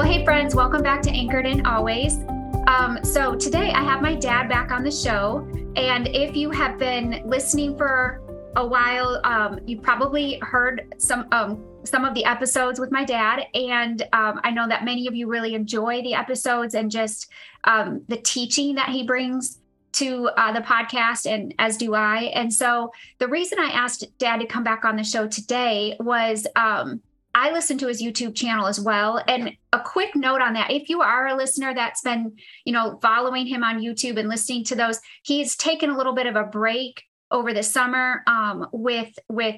Well, hey, friends, welcome back to Anchored in Always. Um, so, today I have my dad back on the show. And if you have been listening for a while, um, you probably heard some um, some of the episodes with my dad, and um, I know that many of you really enjoy the episodes and just um, the teaching that he brings to uh, the podcast, and as do I. And so, the reason I asked Dad to come back on the show today was um, I listen to his YouTube channel as well. And a quick note on that if you are a listener that's been, you know, following him on YouTube and listening to those, he's taken a little bit of a break over the summer um, with with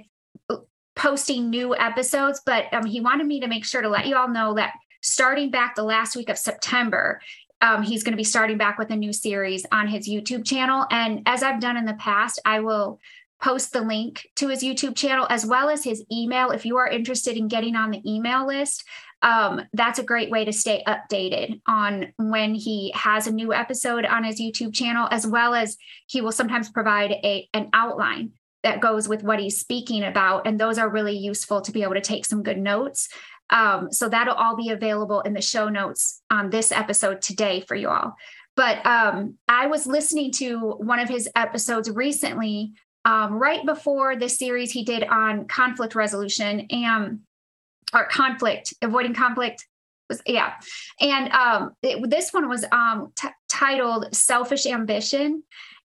posting new episodes. But um, he wanted me to make sure to let you all know that starting back the last week of September, um, he's going to be starting back with a new series on his YouTube channel. And as I've done in the past, I will post the link to his YouTube channel as well as his email. If you are interested in getting on the email list, um, that's a great way to stay updated on when he has a new episode on his YouTube channel, as well as he will sometimes provide a an outline that goes with what he's speaking about, and those are really useful to be able to take some good notes. Um, so that'll all be available in the show notes on this episode today for you all. But um, I was listening to one of his episodes recently um, right before the series he did on conflict resolution and or conflict, avoiding conflict was yeah, and um, it, this one was um, t- titled "Selfish Ambition,"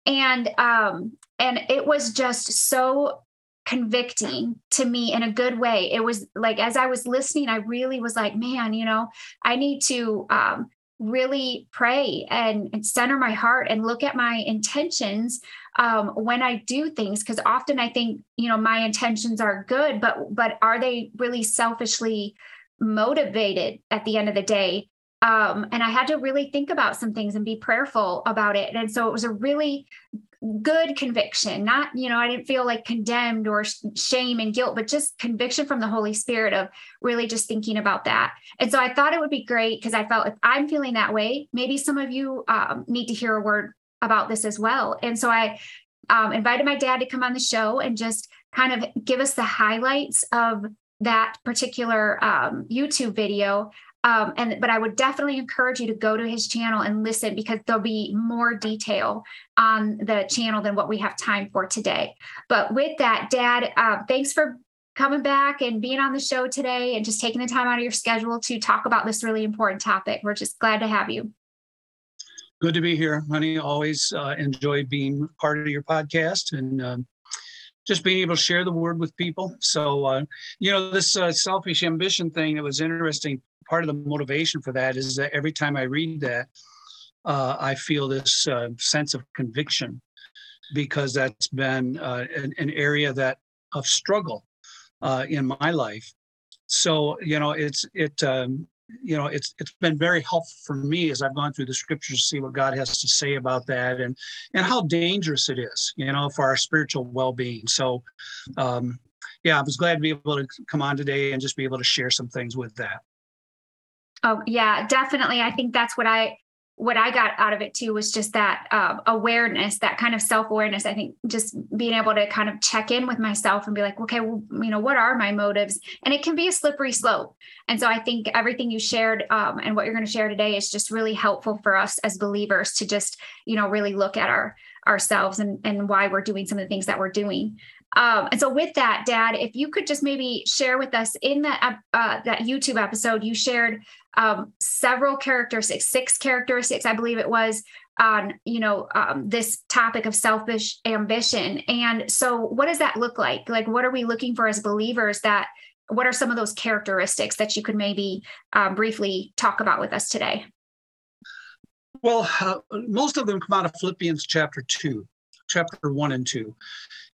and um, and it was just so convicting to me in a good way. It was like as I was listening, I really was like, man, you know, I need to um, really pray and, and center my heart and look at my intentions um, when I do things because often I think you know my intentions are good, but but are they really selfishly motivated at the end of the day? Um, and I had to really think about some things and be prayerful about it. And so it was a really good conviction not you know i didn't feel like condemned or shame and guilt but just conviction from the holy spirit of really just thinking about that and so i thought it would be great because i felt if i'm feeling that way maybe some of you um, need to hear a word about this as well. And so I um, invited my dad to come on the show and just kind of give us the highlights of that particular um, YouTube video. Um, and but I would definitely encourage you to go to his channel and listen because there'll be more detail on the channel than what we have time for today. But with that, Dad, uh, thanks for coming back and being on the show today and just taking the time out of your schedule to talk about this really important topic. We're just glad to have you. Good to be here, honey. Always uh, enjoy being part of your podcast and um, just being able to share the word with people. So, uh, you know, this uh, selfish ambition thing, it was interesting. Part of the motivation for that is that every time I read that, uh, I feel this uh, sense of conviction because that's been uh, an, an, area that of struggle in my life. So, you know, it's, it, um, you know it's it's been very helpful for me as i've gone through the scriptures to see what god has to say about that and and how dangerous it is you know for our spiritual well-being so um yeah i was glad to be able to come on today and just be able to share some things with that oh yeah definitely i think that's what i what I got out of it too was just that uh, awareness, that kind of self awareness. I think just being able to kind of check in with myself and be like, okay, well, you know, what are my motives? And it can be a slippery slope. And so I think everything you shared um, and what you're going to share today is just really helpful for us as believers to just, you know, really look at our ourselves and, and why we're doing some of the things that we're doing. Um, and so, with that, Dad, if you could just maybe share with us in that uh, that YouTube episode, you shared um, several characteristics, six characteristics, I believe it was, on you know um, this topic of selfish ambition. And so, what does that look like? Like, what are we looking for as believers? That what are some of those characteristics that you could maybe um, briefly talk about with us today? Well, uh, most of them come out of Philippians chapter 2, chapter 1 and 2.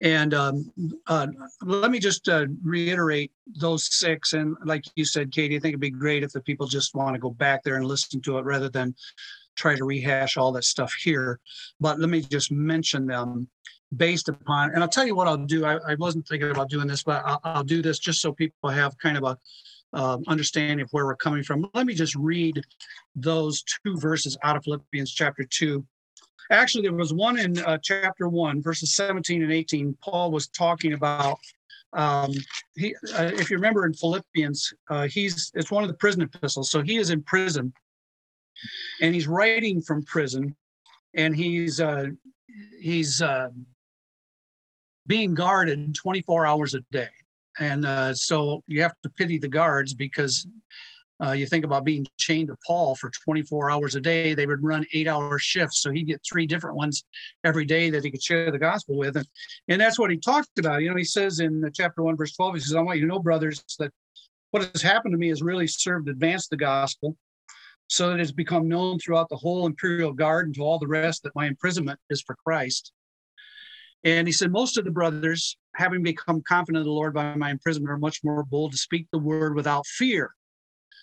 And um, uh, let me just uh, reiterate those six. And like you said, Katie, I think it'd be great if the people just want to go back there and listen to it rather than try to rehash all that stuff here. But let me just mention them based upon, and I'll tell you what I'll do. I, I wasn't thinking about doing this, but I'll, I'll, do this just so people have kind of a uh, understanding of where we're coming from. Let me just read those two verses out of Philippians chapter 2 Actually, there was one in uh, chapter one, verses 17 and 18. Paul was talking about um, he, uh, if you remember in Philippians, uh, he's it's one of the prison epistles. So he is in prison, and he's writing from prison, and he's uh, he's uh, being guarded 24 hours a day, and uh, so you have to pity the guards because uh, you think about being chained to Paul for 24 hours a day. They would run eight hour shifts. So he'd get three different ones every day that he could share the gospel with. And, and that's what he talked about. You know, he says in chapter 1, verse 12, he says, I want you to know, brothers, that what has happened to me has really served to advance the gospel so that it's become known throughout the whole imperial guard and to all the rest that my imprisonment is for Christ. And he said, Most of the brothers, having become confident of the Lord by my imprisonment, are much more bold to speak the word without fear.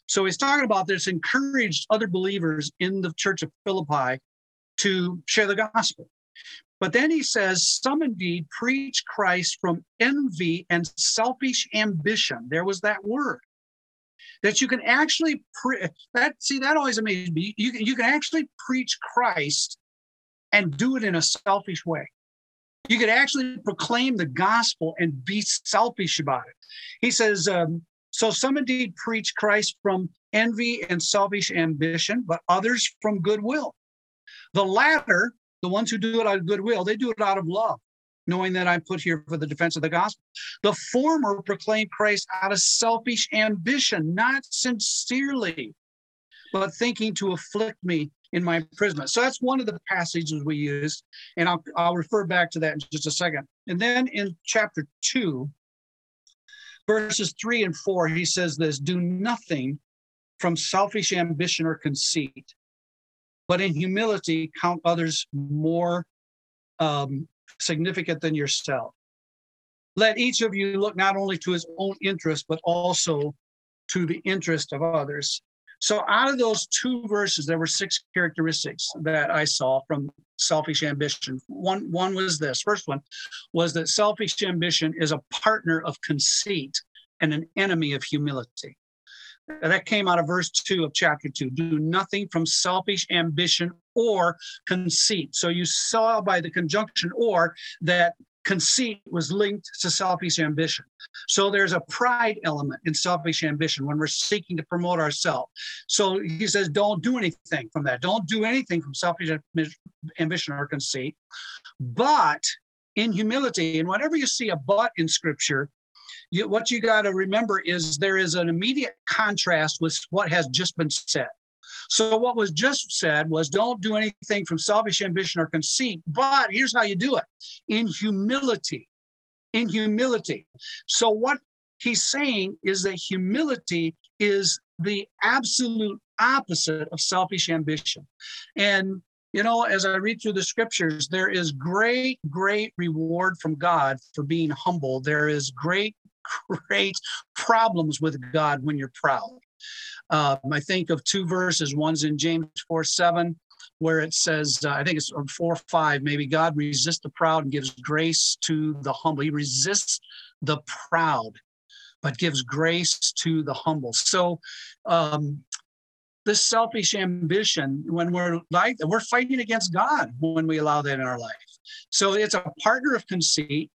So he's talking about this encouraged other believers in the church of Philippi to share the gospel. But then he says, Some indeed preach Christ from envy and selfish ambition. There was that word. That you can actually pre- that see that always amazed me. You can you can actually preach Christ and do it in a selfish way. You could actually proclaim the gospel and be selfish about it. He says, um, so some indeed preach Christ from envy and selfish ambition, but others from goodwill. The latter, the ones who do it out of goodwill, they do it out of love, knowing that I'm put here for the defense of the gospel. The former proclaim Christ out of selfish ambition, not sincerely, but thinking to afflict me in my imprisonment. So that's one of the passages we use, and I'll, I'll refer back to that in just a second. And then in chapter two, verses three and four, he says this do nothing from selfish ambition or conceit, but in humility count others more um, significant than yourself. Let each of you look not only to his own interest, but also to the interest of others. So, out of those two verses, there were six characteristics that I saw from selfish ambition. One, one was this first one was that selfish ambition is a partner of conceit and an enemy of humility. That came out of verse 2 of chapter 2. Do nothing from selfish ambition or conceit. So you saw by the conjunction or that conceit was linked to selfish ambition. So there's a pride element in selfish ambition when we're seeking to promote ourselves. So he says, don't do anything from that. Don't do anything from selfish ambition or conceit. But in humility, and whenever you see a but in scripture, you, what you got to remember is there is an immediate contrast with what has just been said. So what was just said was don't do anything from selfish ambition or conceit, but here's how you do it in humility. In humility. So what he's saying is that humility is the absolute opposite of selfish ambition. And you know, as I read through the scriptures, there is great, great reward from God for being humble. There is great, great problems with God when you're proud. Um, I think of two verses. One's in James 4 7, where it says, uh, I think it's 4 5, maybe God resists the proud and gives grace to the humble. He resists the proud, but gives grace to the humble. So, um, this selfish ambition, when we're like, we're fighting against God when we allow that in our life. So it's a partner of conceit.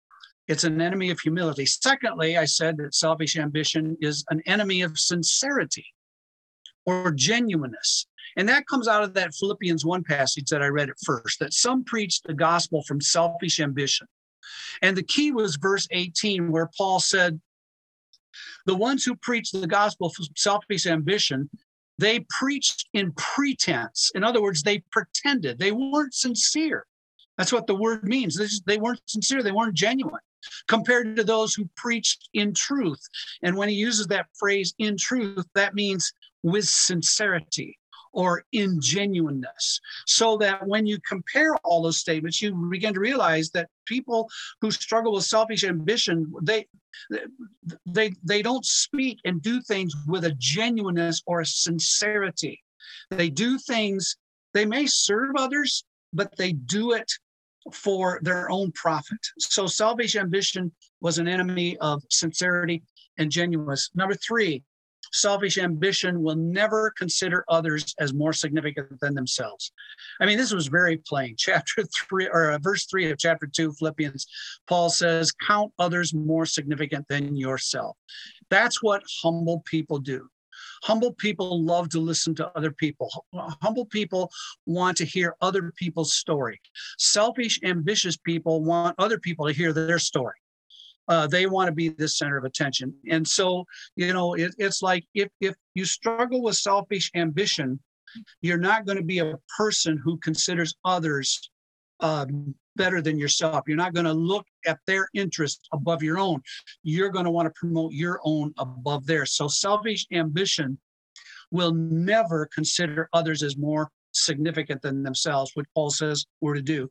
It's an enemy of humility. Secondly, I said that selfish ambition is an enemy of sincerity or genuineness. And that comes out of that Philippians 1 passage that I read at first that some preach the gospel from selfish ambition. And the key was verse 18, where Paul said, The ones who preach the gospel from selfish ambition, they preached in pretense. In other words, they pretended, they weren't sincere. That's what the word means. They weren't sincere, they weren't genuine compared to those who preached in truth. And when he uses that phrase in truth, that means with sincerity or ingenuineness. So that when you compare all those statements, you begin to realize that people who struggle with selfish ambition, they they they don't speak and do things with a genuineness or a sincerity. They do things, they may serve others, but they do it for their own profit. So selfish ambition was an enemy of sincerity and genuineness. Number three, selfish ambition will never consider others as more significant than themselves. I mean, this was very plain. Chapter three, or uh, verse three of chapter two, Philippians, Paul says, Count others more significant than yourself. That's what humble people do. Humble people love to listen to other people. Humble people want to hear other people's story. Selfish, ambitious people want other people to hear their story uh, they want to be the center of attention. And so, you know, it, it's like if if you struggle with selfish ambition, you're not going to be a person who considers others um, better than yourself. You're not going to look at their interest above your own. You're going to want to promote your own above theirs. So selfish ambition will never consider others as more significant than themselves, which Paul says we're to do.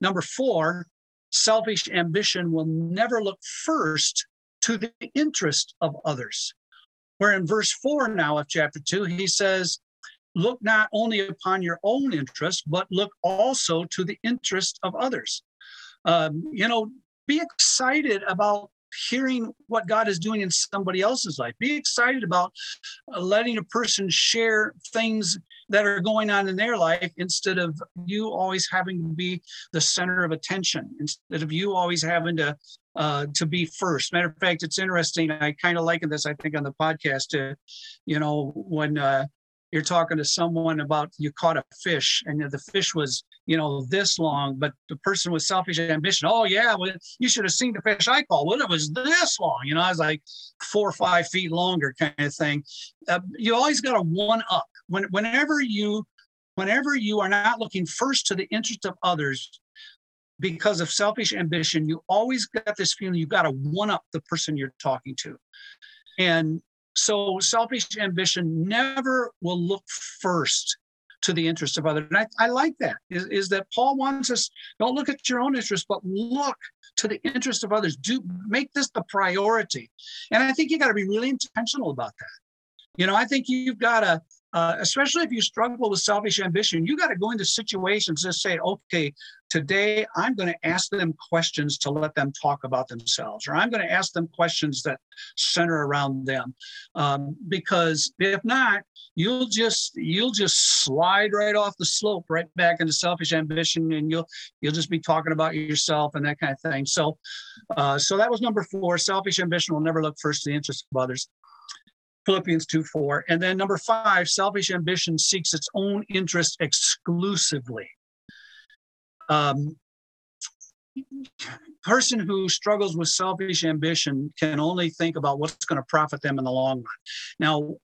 Number four, selfish ambition will never look first to the interest of others. Where in verse 4 now of chapter 2, he says, Look not only upon your own interest, but look also to the interest of others. Um, you know, be excited about hearing what God is doing in somebody else's life. Be excited about uh, letting a person share things that are going on in their life instead of you always having to be the center of attention, instead of you always having to uh, to be first. Matter of fact, it's interesting. I kind of liken this, I think, on the podcast to, you know, when uh, you're talking to someone about you caught a fish and the fish was you know this long but the person with selfish ambition oh yeah well, you should have seen the fish i caught. Well it was this long. You know i was like four or five feet longer kind of thing. Uh, you always got a one up. When, whenever you whenever you are not looking first to the interest of others because of selfish ambition you always got this feeling you got to one up the person you're talking to. And so selfish ambition never will look first to the interest of others. And I, I like that, is, is that Paul wants us, don't look at your own interest, but look to the interest of others. Do make this the priority. And I think you got to be really intentional about that. You know, I think you've got to uh, especially if you struggle with selfish ambition, you got to go into situations and say, okay, today I'm going to ask them questions to let them talk about themselves, or I'm going to ask them questions that center around them. Um, because if not, you'll just you'll just slide right off the slope right back into selfish ambition and you'll you'll just be talking about yourself and that kind of thing so uh, so that was number four selfish ambition will never look first to the interests of others Philippians 2 4. And then number five, selfish ambition seeks its own interest exclusively. Um, person who struggles with selfish ambition can only think about what's going to profit them in the long run. Now,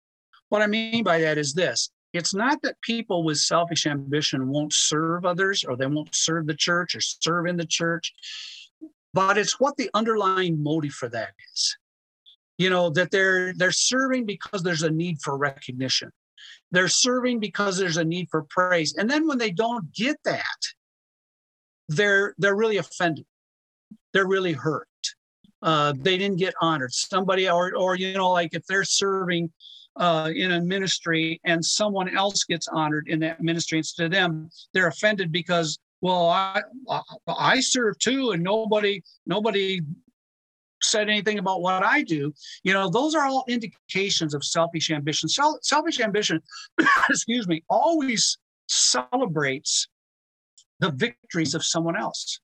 what I mean by that is this it's not that people with selfish ambition won't serve others or they won't serve the church or serve in the church, but it's what the underlying motive for that is you know that they're they're serving because there's a need for recognition. They're serving because there's a need for praise. And then when they don't get that they're they're really offended. They're really hurt. Uh, they didn't get honored. Somebody or or you know like if they're serving uh, in a ministry and someone else gets honored in that ministry instead of them they're offended because well i i serve too and nobody nobody said anything about what I do, you know, those are all indications of selfish ambition. selfish ambition, excuse me, always celebrates the victories of someone else.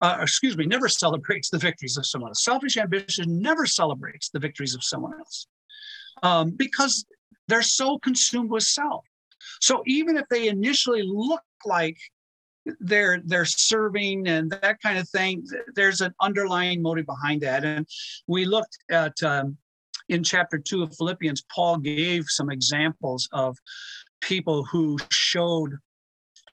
Uh, excuse me, never celebrates the victories of someone else. Selfish ambition never celebrates the victories of someone else um, because they're so consumed with self. So even if they initially look like they're they're serving and that kind of thing there's an underlying motive behind that and we looked at um, in chapter 2 of philippians paul gave some examples of people who showed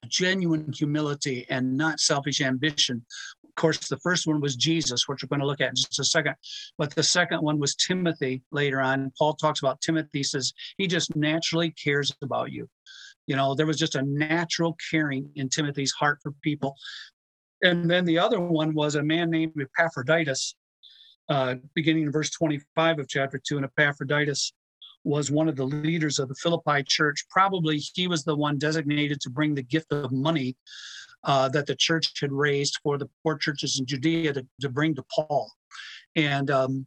genuine humility and not selfish ambition Of course, the first one was Jesus, which we're going to look at in just a second. But the second one was Timothy later on. Paul talks about Timothy, says he just naturally cares about you. You know, there was just a natural caring in Timothy's heart for people. And then the other one was a man named Epaphroditus, uh, beginning in verse 25 of chapter 2. And Epaphroditus was one of the leaders of the Philippi church. Probably he was the one designated to bring the gift of money uh, that the church had raised for the poor churches in Judea to, to bring to Paul. And um,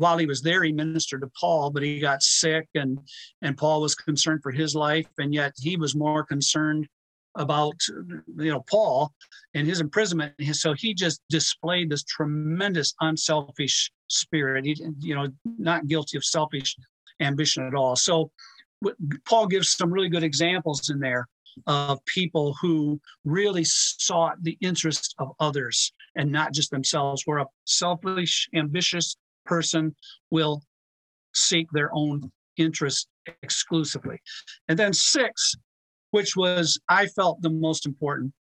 while he was there, he ministered to Paul, but he got sick, and and Paul was concerned for his life, and yet he was more concerned about you know Paul and his imprisonment. So he just displayed this tremendous unselfish spirit. He, you know, not guilty of selfish ambition at all. So Paul gives some really good examples in there of people who really sought the interest of others and not just themselves, where a selfish, ambitious person will seek their own interest exclusively. And then six, which was, I felt, the most important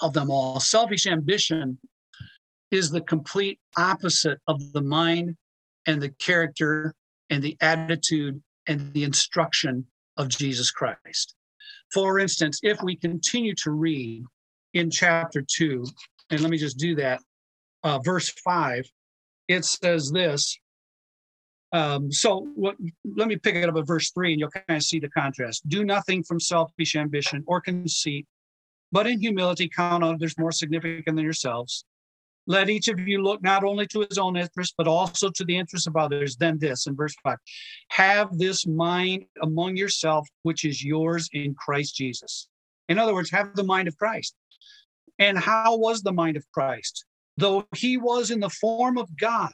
of them all selfish ambition is the complete opposite of the mind and the character and the attitude and the instruction of Jesus Christ. For instance, if we continue to read in chapter 2, and let me just do that, uh, verse 5, it says this. Um, so what, let me pick it up at verse 3, and you'll kind of see the contrast. Do nothing from selfish ambition or conceit, but in humility count others more significant than yourselves. Let each of you look not only to his own interest, but also to the interest of others. Then this in verse 5 have this mind among yourself, which is yours in Christ Jesus. In other words, have the mind of Christ. And how was the mind of Christ? Though he was in the form of God,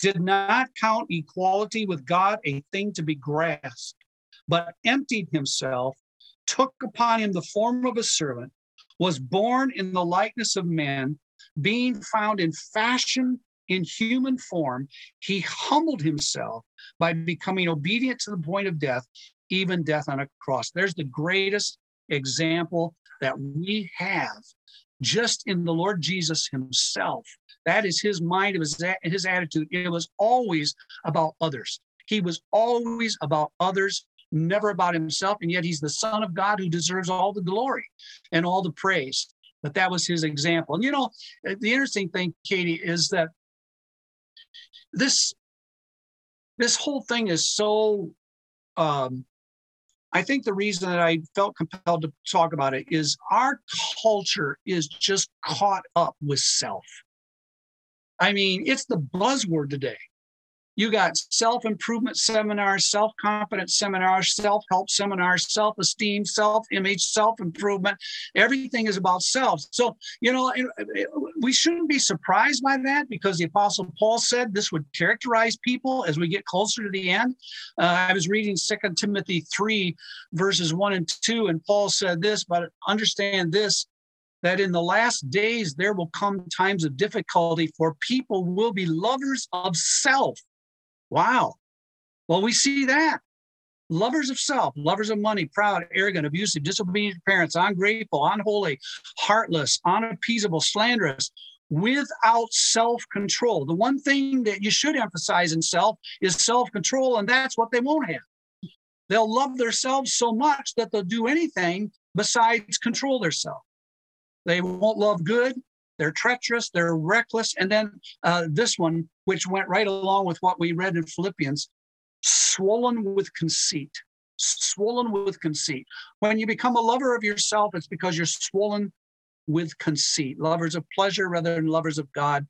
did not count equality with God a thing to be grasped, but emptied himself, took upon him the form of a servant, was born in the likeness of men being found in fashion in human form, he humbled himself by becoming obedient to the point of death, even death on a cross. There's the greatest example that we have just in the Lord Jesus himself. That is his mind, was his attitude. It was always about others. He was always about others, never about himself. And yet he's the Son of God who deserves all the glory and all the praise but that was his example. And you know, the interesting thing, Katie, is that this this whole thing is so um, I think the reason that I felt compelled to talk about it is our culture is just caught up with self. I mean, it's the buzzword today. You got self improvement seminars, self confidence seminars, self help seminars, self esteem, self image, self improvement. Everything is about self. So, you know, we shouldn't be surprised by that because the Apostle Paul said this would characterize people as we get closer to the end. Uh, I was reading Second Timothy 3, verses 1 and 2, and Paul said this, but understand this that in the last days there will come times of difficulty, for people will be lovers of self Wow. Well, we see that. Lovers of self, lovers of money, proud, arrogant, abusive, disobedient parents, ungrateful, unholy, heartless, unappeasable, slanderous, without self control. The one thing that you should emphasize in self is self control, and that's what they won't have. They'll love themselves so much that they'll do anything besides control themselves. They won't love good. They're treacherous, they're reckless. And then uh, this one, which went right along with what we read in Philippians, swollen with conceit. Swollen with conceit. When you become a lover of yourself, it's because you're swollen with conceit. Lovers of pleasure rather than lovers of God,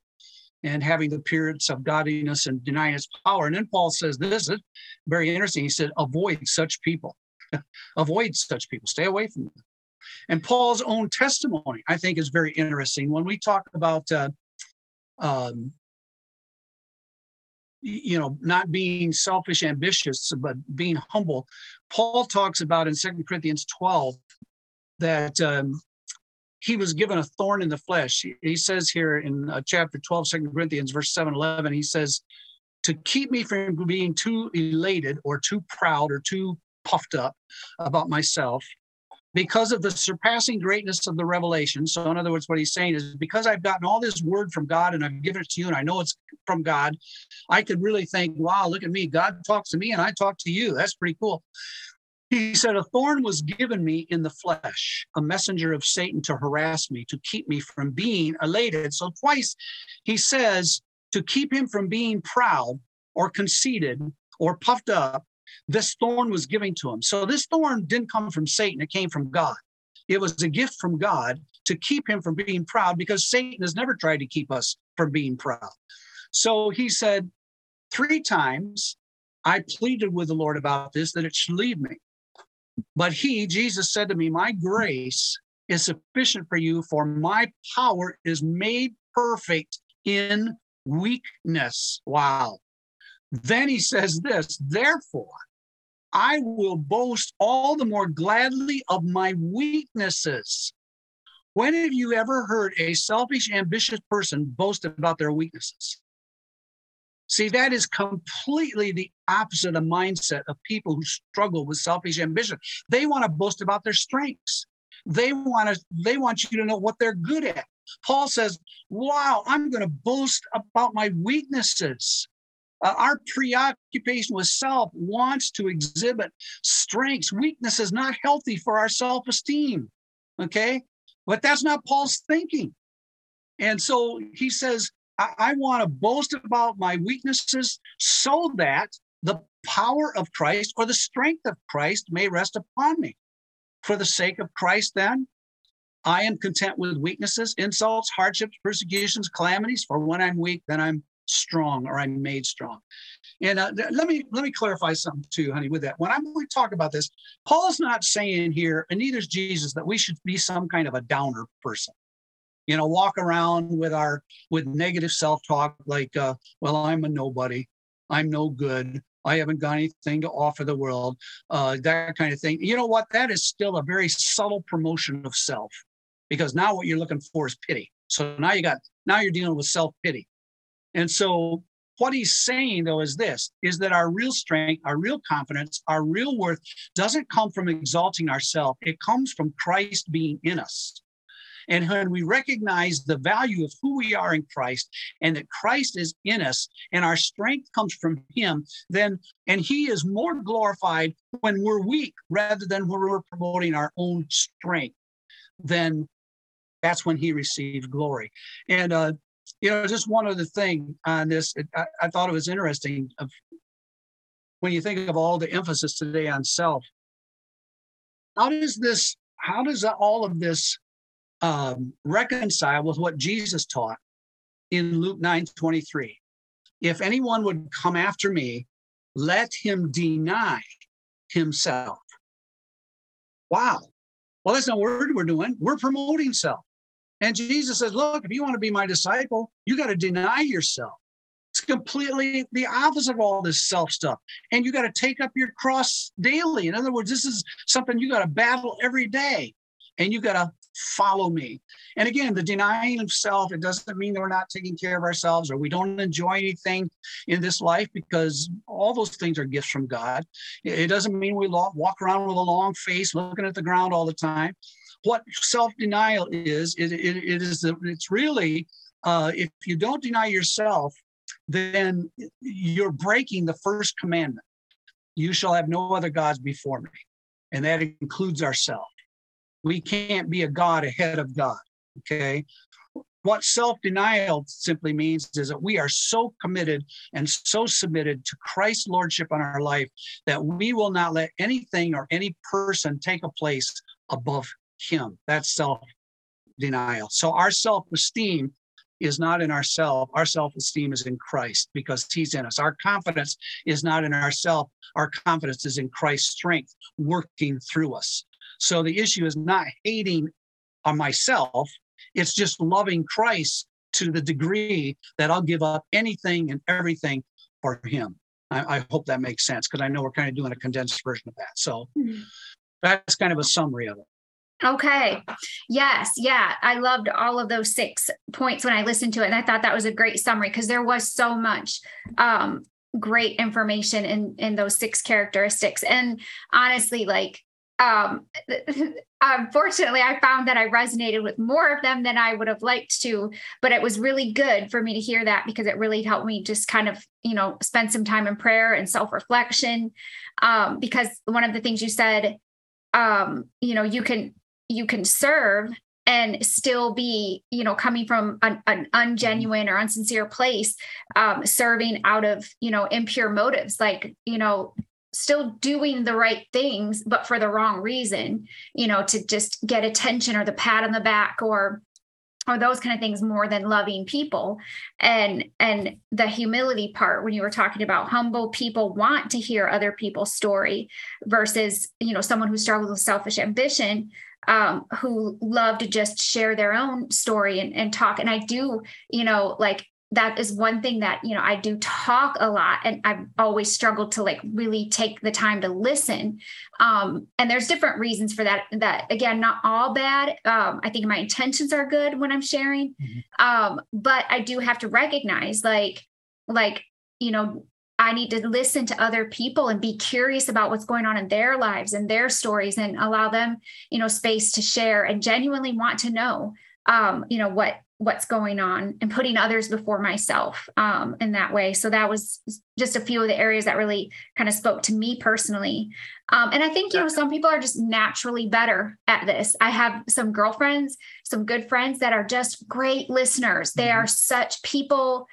and having the appearance of godliness and denying its power. And then Paul says this is very interesting. He said, avoid such people. avoid such people. Stay away from them. And Paul's own testimony, I think, is very interesting. When we talk about, uh, um, you know, not being selfish, ambitious, but being humble, Paul talks about in Second Corinthians 12 that um, he was given a thorn in the flesh. He, says here in uh, chapter 12, 2 Corinthians, verse 7 11, he says, to keep me from being too elated or too proud or too puffed up about myself, because of the surpassing greatness of the revelation. So, in other words, what he's saying is because I've gotten all this word from God and I've given it to you and I know it's from God, I could really think, wow, look at me. God talks to me and I talk to you. That's pretty cool. He said, A thorn was given me in the flesh, a messenger of Satan to harass me, to keep me from being elated. So, twice he says, to keep him from being proud or conceited or puffed up, this thorn was given to him. So, this thorn didn't come from Satan, it came from God. It was a gift from God to keep him from being proud because Satan has never tried to keep us from being proud. So, he said, Three times I pleaded with the Lord about this, that it should leave me. But he, Jesus, said to me, My grace is sufficient for you, for my power is made perfect in weakness. Wow. Then he says this, therefore, I will boast all the more gladly of my weaknesses. When have you ever heard a selfish, ambitious person boast about their weaknesses? See, that is completely the opposite of mindset of people who struggle with selfish ambition. They want to boast about their strengths. They want to they want you to know what they're good at. Paul says, "Wow, I'm going to boast about my weaknesses." Uh, our preoccupation with self wants to exhibit strengths. Weakness is not healthy for our self-esteem. Okay, but that's not Paul's thinking. And so he says, I, I want to boast about my weaknesses so that the power of Christ or the strength of Christ may rest upon me. For the sake of Christ, then, I am content with weaknesses, insults, hardships, persecutions, calamities. For when I'm weak, then I'm strong or I'm made strong. And uh, let me let me clarify something too, honey, with that. When I'm we talk about this, Paul's not saying here, and neither is Jesus, that we should be some kind of a downer person. You know walk around with our with negative self-talk like uh, well i'm a nobody. I'm no good. I haven't got anything to offer the world uh, that kind of thing. You know what? That is still a very subtle promotion of self because now what you're looking for is pity. So now you got now you're dealing with self-pity and so what he's saying though is this is that our real strength our real confidence our real worth doesn't come from exalting ourselves it comes from christ being in us and when we recognize the value of who we are in Christ and that Christ is in us and our strength comes from Him, then, and He is more glorified when we're weak rather than when we're promoting our own strength, then that's when He receives glory. And, uh, you know, just one other thing on this, I, I thought it was interesting. Of, when you think of all the emphasis today on self, how does this, how does all of this um, reconcile with what Jesus taught in Luke 9 23. If anyone would come after me, let him deny himself. Wow. Well, that's not what we're doing. We're promoting self. And Jesus says, look, if you want to be my disciple, you got to deny yourself. It's completely the opposite of all this self stuff. And you got to take up your cross daily. In other words, this is something you got to battle every day and you got to follow me. And again, the denying of self, it doesn't mean that we're not taking care of ourselves or we don't enjoy anything in this life because all those things are gifts from God. It doesn't mean we walk around with a long face looking at the ground all the time. What self denial is, it, it, it is the, it's really, uh, if you don't deny yourself, then you're breaking the first commandment. You shall have no other gods before me. And that includes ourselves. We can't be a God ahead of God. Okay. What self denial simply means is that we are so committed and so submitted to Christ's lordship on our life that we will not let anything or any person take a place above Him. That's self denial. So our self esteem is not in ourself. Our self-esteem is in Christ because he's in us. Our confidence is not in ourself. Our confidence is in Christ's strength working through us. So the issue is not hating on myself, it's just loving Christ to the degree that I'll give up anything and everything for him. I, I hope that makes sense because I know we're kind of doing a condensed version of that. So mm-hmm. that's kind of a summary of it. Okay. Yes. Yeah. I loved all of those six points when I listened to it. And I thought that was a great summary because there was so much um, great information in, in those six characteristics. And honestly, like um, unfortunately, I found that I resonated with more of them than I would have liked to. But it was really good for me to hear that because it really helped me just kind of, you know, spend some time in prayer and self reflection. Um, because one of the things you said, um, you know, you can you can serve and still be you know coming from an, an ungenuine or unsincere place um, serving out of you know impure motives like you know still doing the right things but for the wrong reason you know to just get attention or the pat on the back or or those kind of things more than loving people. And and the humility part when you were talking about humble people want to hear other people's story versus you know someone who struggles with selfish ambition um, who love to just share their own story and, and talk. And i do you know like that is one thing that you know i do talk a lot and i've always struggled to like really take the time to listen. Um and there's different reasons for that that again not all bad. Um i think my intentions are good when i'm sharing. Mm-hmm. um but i do have to recognize like like you know I need to listen to other people and be curious about what's going on in their lives and their stories and allow them, you know, space to share and genuinely want to know, um, you know, what what's going on and putting others before myself um, in that way. So that was just a few of the areas that really kind of spoke to me personally. Um, and I think, you know, some people are just naturally better at this. I have some girlfriends, some good friends that are just great listeners. They mm-hmm. are such people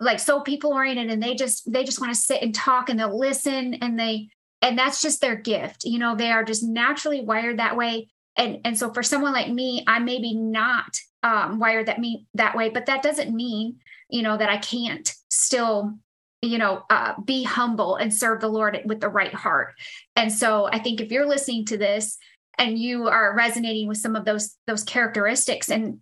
like so people oriented and they just they just want to sit and talk and they'll listen and they and that's just their gift you know they are just naturally wired that way and and so for someone like me i maybe not um, wired that me that way but that doesn't mean you know that i can't still you know uh, be humble and serve the lord with the right heart. And so i think if you're listening to this and you are resonating with some of those those characteristics and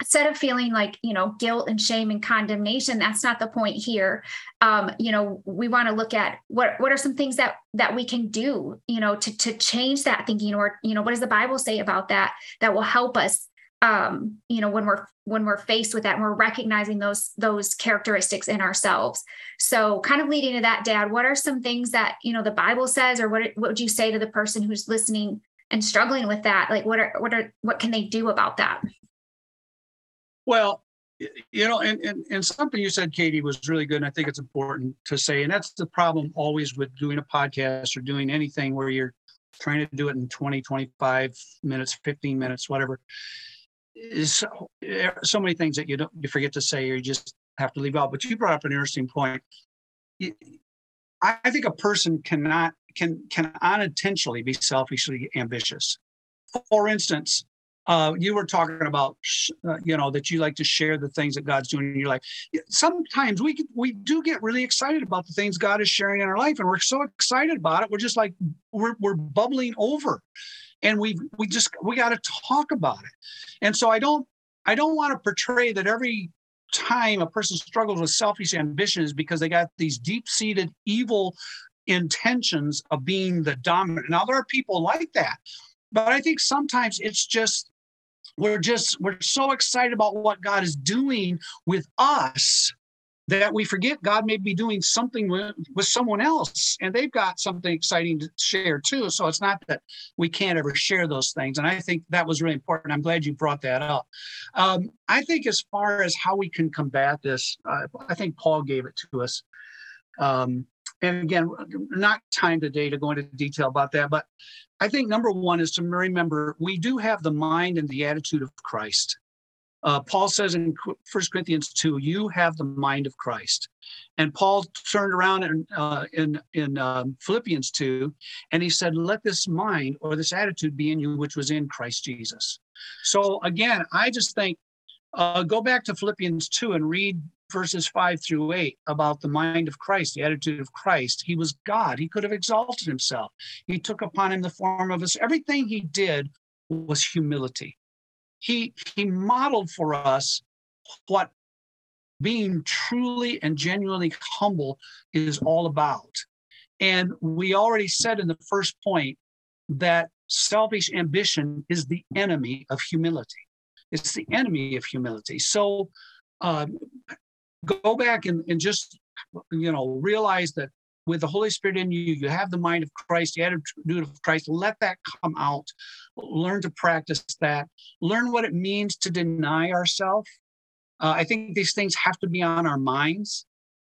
instead of feeling like you know guilt and shame and condemnation that's not the point here. Um, you know we want to look at what what are some things that that we can do you know to to change that thinking or you know what does the bible say about that that will help us um, you know when we're when we're faced with that and we're recognizing those those characteristics in ourselves so kind of leading to that dad what are some things that you know the bible says or what what would you say to the person who's listening and struggling with that like what are what are what can they do about that well, you know, and, and, and something you said, Katie, was really good. And I think it's important to say, and that's the problem always with doing a podcast or doing anything where you're trying to do it in 20, 25 minutes, 15 minutes, whatever. Is so, so many things that you don't you forget to say or you just have to leave out. But you brought up an interesting point. I think a person cannot can can unintentionally be selfishly ambitious. For instance, uh, you were talking about, uh, you know, that you like to share the things that God's doing in your life. Sometimes we we do get really excited about the things God is sharing in our life, and we're so excited about it, we're just like we're we're bubbling over, and we we just we got to talk about it. And so I don't I don't want to portray that every time a person struggles with selfish ambition is because they got these deep seated evil intentions of being the dominant. Now there are people like that, but I think sometimes it's just we're just we're so excited about what god is doing with us that we forget god may be doing something with, with someone else. And they've got something exciting to share too. So it's not that we can't ever share those things. And i think that was really important. I'm glad you brought that up. Um, i think as far as how we can combat this uh, i think paul gave it to us. Um, and again, not time today to go into detail about that, but I think number one is to remember we do have the mind and the attitude of Christ. Uh, Paul says in 1 Corinthians 2, you have the mind of Christ. And Paul turned around in, uh, in, in um, Philippians 2, and he said, Let this mind or this attitude be in you, which was in Christ Jesus. So again, I just think uh, go back to Philippians 2 and read verses 5 through 8 about the mind of Christ, the attitude of Christ. He was God. He could have exalted himself. He took upon him the form of us. Everything he did was humility. He he modeled for us what being truly and genuinely humble is all about. And we already said in the first point that selfish ambition is the enemy of humility. It's the enemy of humility. So um, go back and, and just you know realize that with the Holy Spirit in you, you have the mind of Christ, the attitude of Christ. Let that come out. Learn to practice that. Learn what it means to deny ourselves. Uh, I think these things have to be on our minds.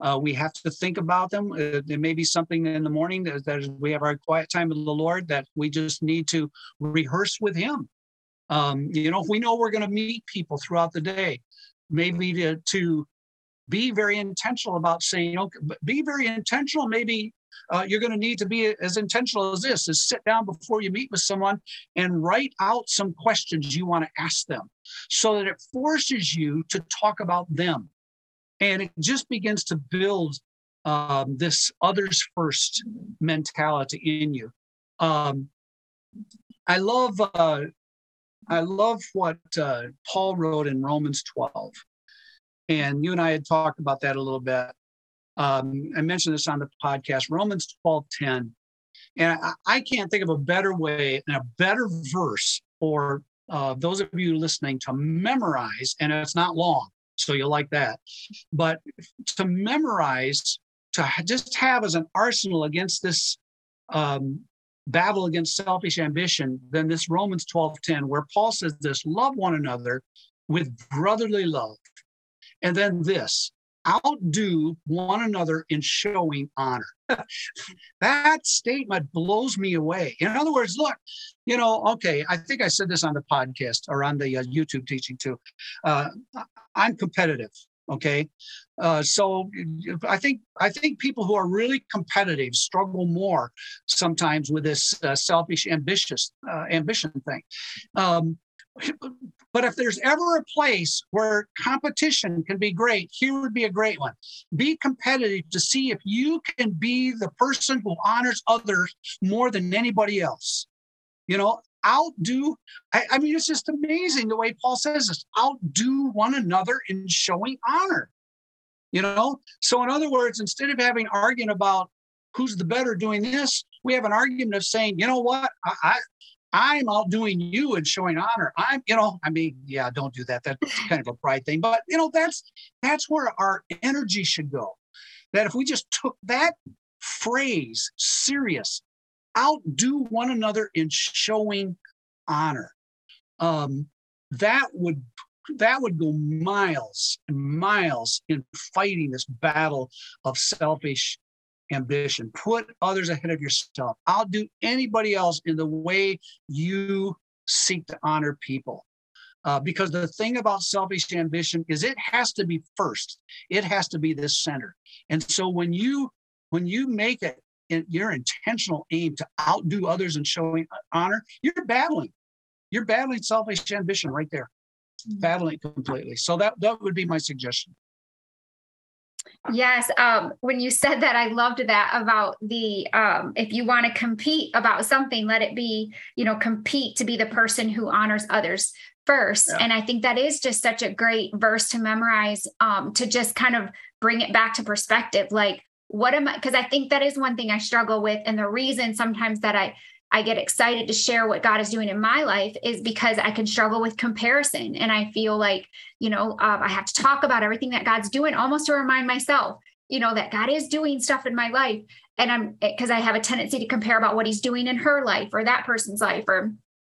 Uh, we have to think about them. Uh, there may be something in the morning that, that we have our quiet time with the Lord that we just need to rehearse with Him. Um, you know, if we know we're going to meet people throughout the day, maybe to, to be very intentional about saying, okay, be very intentional. Maybe uh, you're going to need to be as intentional as this is sit down before you meet with someone and write out some questions you want to ask them so that it forces you to talk about them. And it just begins to build um, this others first mentality in you. Um, i love uh, i love what uh, paul wrote in romans 12 and you and I had talked about that a little bit. Um, I mentioned this on the podcast, Romans 12 10. And I, I, can't think of a better way and a better verse for uh, those of you listening to memorize, and it's not long, so you'll like that. But to memorize, to just have as an arsenal against this um, battle against selfish ambition than this Romans 12 10, where Paul says this love one another with brotherly love. And then this outdo one another in showing honor. that statement blows me away. In other words, look, you know, okay, I think I said this on the podcast or on the uh, YouTube teaching too. Uh, I'm competitive. Okay, uh, so I think I think people who are really competitive struggle more sometimes with this uh, selfish, ambitious uh, ambition thing. Um, but if there's ever a place where competition can be great, here would be a great one. Be competitive to see if you can be the person who honors others more than anybody else. You know, outdo, I, I mean, it's just amazing the way Paul says this outdo one another in showing honor. You know, so in other words, instead of having argument about who's the better doing this, we have an argument of saying, you know what, I, I, I'm outdoing you and showing honor. I'm, you know, I mean, yeah, don't do that. That's kind of a pride thing. But you know, that's that's where our energy should go. That if we just took that phrase serious, outdo one another in showing honor, um, that would that would go miles and miles in fighting this battle of selfish ambition. Put others ahead of yourself. I'll do anybody else in the way you seek to honor people. Uh, because the thing about selfish ambition is it has to be first. It has to be the center. And so when you when you make it in your intentional aim to outdo others and showing honor, you're battling. You're battling selfish ambition right there. Mm-hmm. Battling completely. So that that would be my suggestion. Yes. Um, when you said that, I loved that about the um, if you want to compete about something, let it be, you know, compete to be the person who honors others first. Yeah. And I think that is just such a great verse to memorize um, to just kind of bring it back to perspective. Like, what am I? Because I think that is one thing I struggle with. And the reason sometimes that I I get excited to share what God is doing in my life is because I can struggle with comparison. And I feel like, you know, um, I have to talk about everything that God's doing almost to remind myself, you know, that God is doing stuff in my life. And I'm because I have a tendency to compare about what he's doing in her life or that person's life or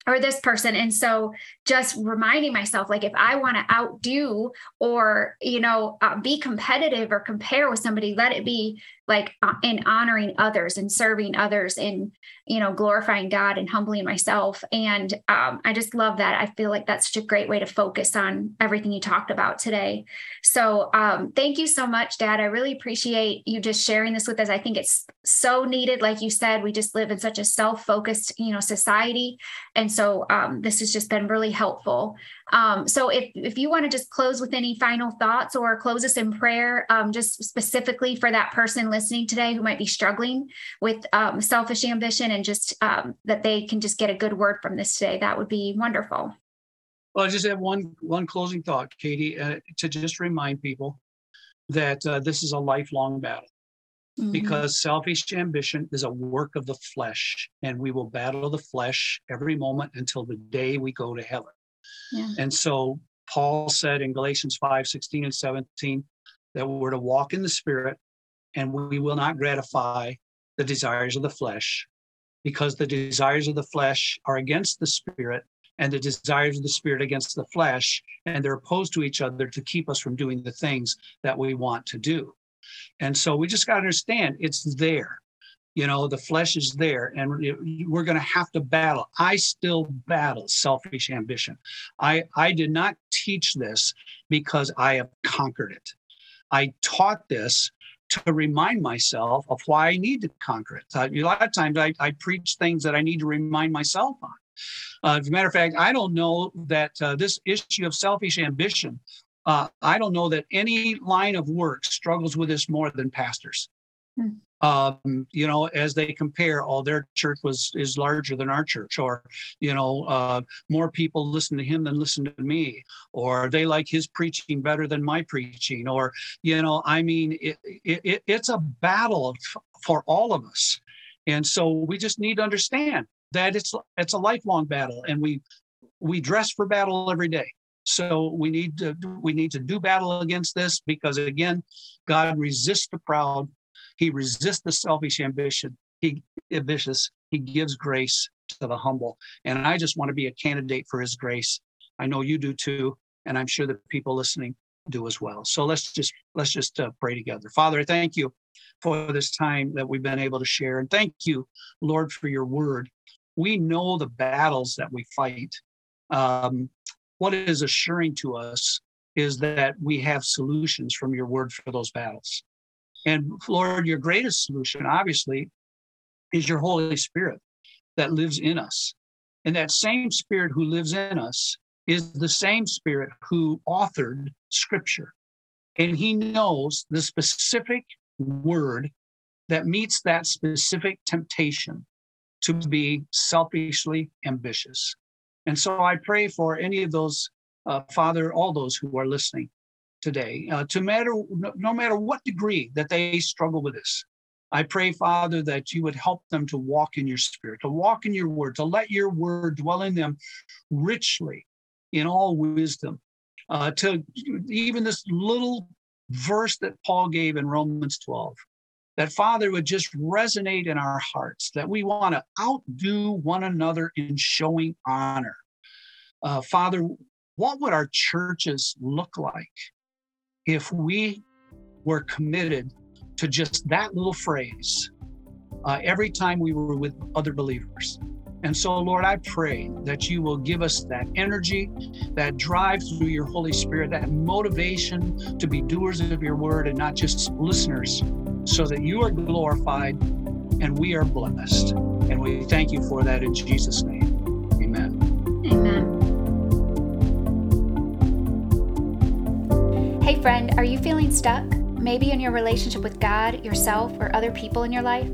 or this person and so just reminding myself like if i want to outdo or you know uh, be competitive or compare with somebody let it be like uh, in honoring others and serving others and you know glorifying god and humbling myself. And um, i just love that. I feel like that's such a great way to focus on everything you talked about today. So um, thank you so much dad. I really appreciate you just sharing this with us. I think it's so needed. Like you said we just live in such a self-focused you know society. And so um, this has just been really helpful um, so if if you want to just close with any final thoughts or close us in prayer um, just specifically for that person listening today who might be struggling with um, selfish ambition and just um, that they can just get a good word from this today, that would be wonderful. Well, I just have one one closing thought, Katie, uh, to just remind people that uh, this is a lifelong battle. Mm-hmm. Because selfish ambition is a work of the flesh, and we will battle the flesh every moment until the day we go to heaven. And so Paul said in Galatians 5 16 and 17 that we're to walk in the spirit and we will not gratify the desires of the flesh because the desires of the flesh are against the spirit and the desires of the spirit against the flesh and they're opposed to each other to keep us from doing the things that we want to do. And so we just got to understand it's there you know the flesh is there and we're going to have to battle. I still battle selfish ambition. I i did not teach this because i have conquered it. I taught this to remind myself of why i need to conquer it. A lot of times i, I preach things that i need to remind myself on. Uh, as a matter of fact i don't know that uh, this issue of selfish ambition uh, i don't know that any line of work struggles with this more than pastors. Hmm um, you know, as they compare, oh, their church was is larger than our church, or you know, uh, more people listen to him than listen to me, or they like his preaching better than my preaching, or you know, I mean, it, it, it's a battle for all of us, and so we just need to understand that it's it's a lifelong battle, and we we dress for battle every day. So we need to we need to do battle against this because again, God resists the proud he resists the selfish ambition. He ambitious. He gives grace to the humble. And I just want to be a candidate for his grace. I know you do too, and I'm sure the people listening do as well. So let's just let's just uh, pray together. Father, I thank you for this time that we've been able to share, and thank you, Lord, for your word. We know the battles that we fight. Um, what is assuring to us is that we have solutions from your word for those battles. And Lord, your greatest solution, obviously, is your Holy Spirit that lives in us. And that same Spirit who lives in us is the same Spirit who authored Scripture. And he knows the specific word that meets that specific temptation to be selfishly ambitious. And so I pray for any of those, uh, Father, all those who are listening, today, uh, to matter no, matter what degree that they struggle with this. I pray, Father, that you would help them to walk in your spirit, to walk in your word, to let your word dwell in them richly in all wisdom. Uh, to even this little verse that Paul gave in Romans 12, that Father would just resonate in our hearts, that we want to outdo one another in showing honor. Uh, Father, what would our churches look like if we were committed to just that little phrase uh, every time we were with other believers. And so, Lord, I pray that you will give us that energy, that drive through your Holy Spirit, that motivation to be doers of your word and not just listeners, so that you are glorified and we are blessed. And we thank you for that in Jesus' name. Hey, friend, are you feeling stuck? Maybe in your relationship with God, yourself, or other people in your life?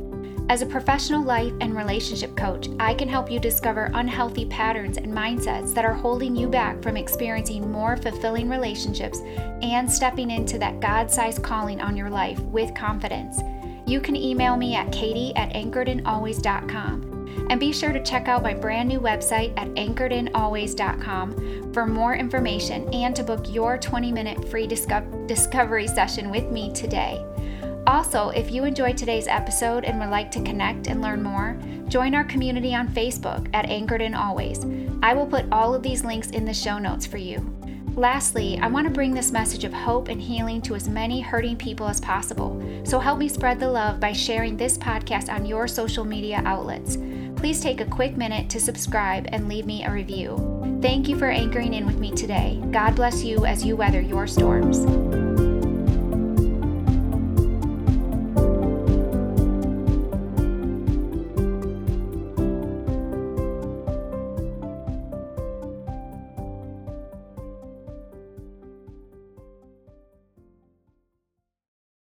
As a professional life and relationship coach, I can help you discover unhealthy patterns and mindsets that are holding you back from experiencing more fulfilling relationships and stepping into that God sized calling on your life with confidence. You can email me at katie at anchoredinalways.com. And be sure to check out my brand new website at anchoredinalways.com for more information and to book your 20 minute free disco- discovery session with me today. Also, if you enjoyed today's episode and would like to connect and learn more, join our community on Facebook at Anchored in Always. I will put all of these links in the show notes for you. Lastly, I want to bring this message of hope and healing to as many hurting people as possible. So help me spread the love by sharing this podcast on your social media outlets please take a quick minute to subscribe and leave me a review. Thank you for anchoring in with me today. God bless you as you weather your storms.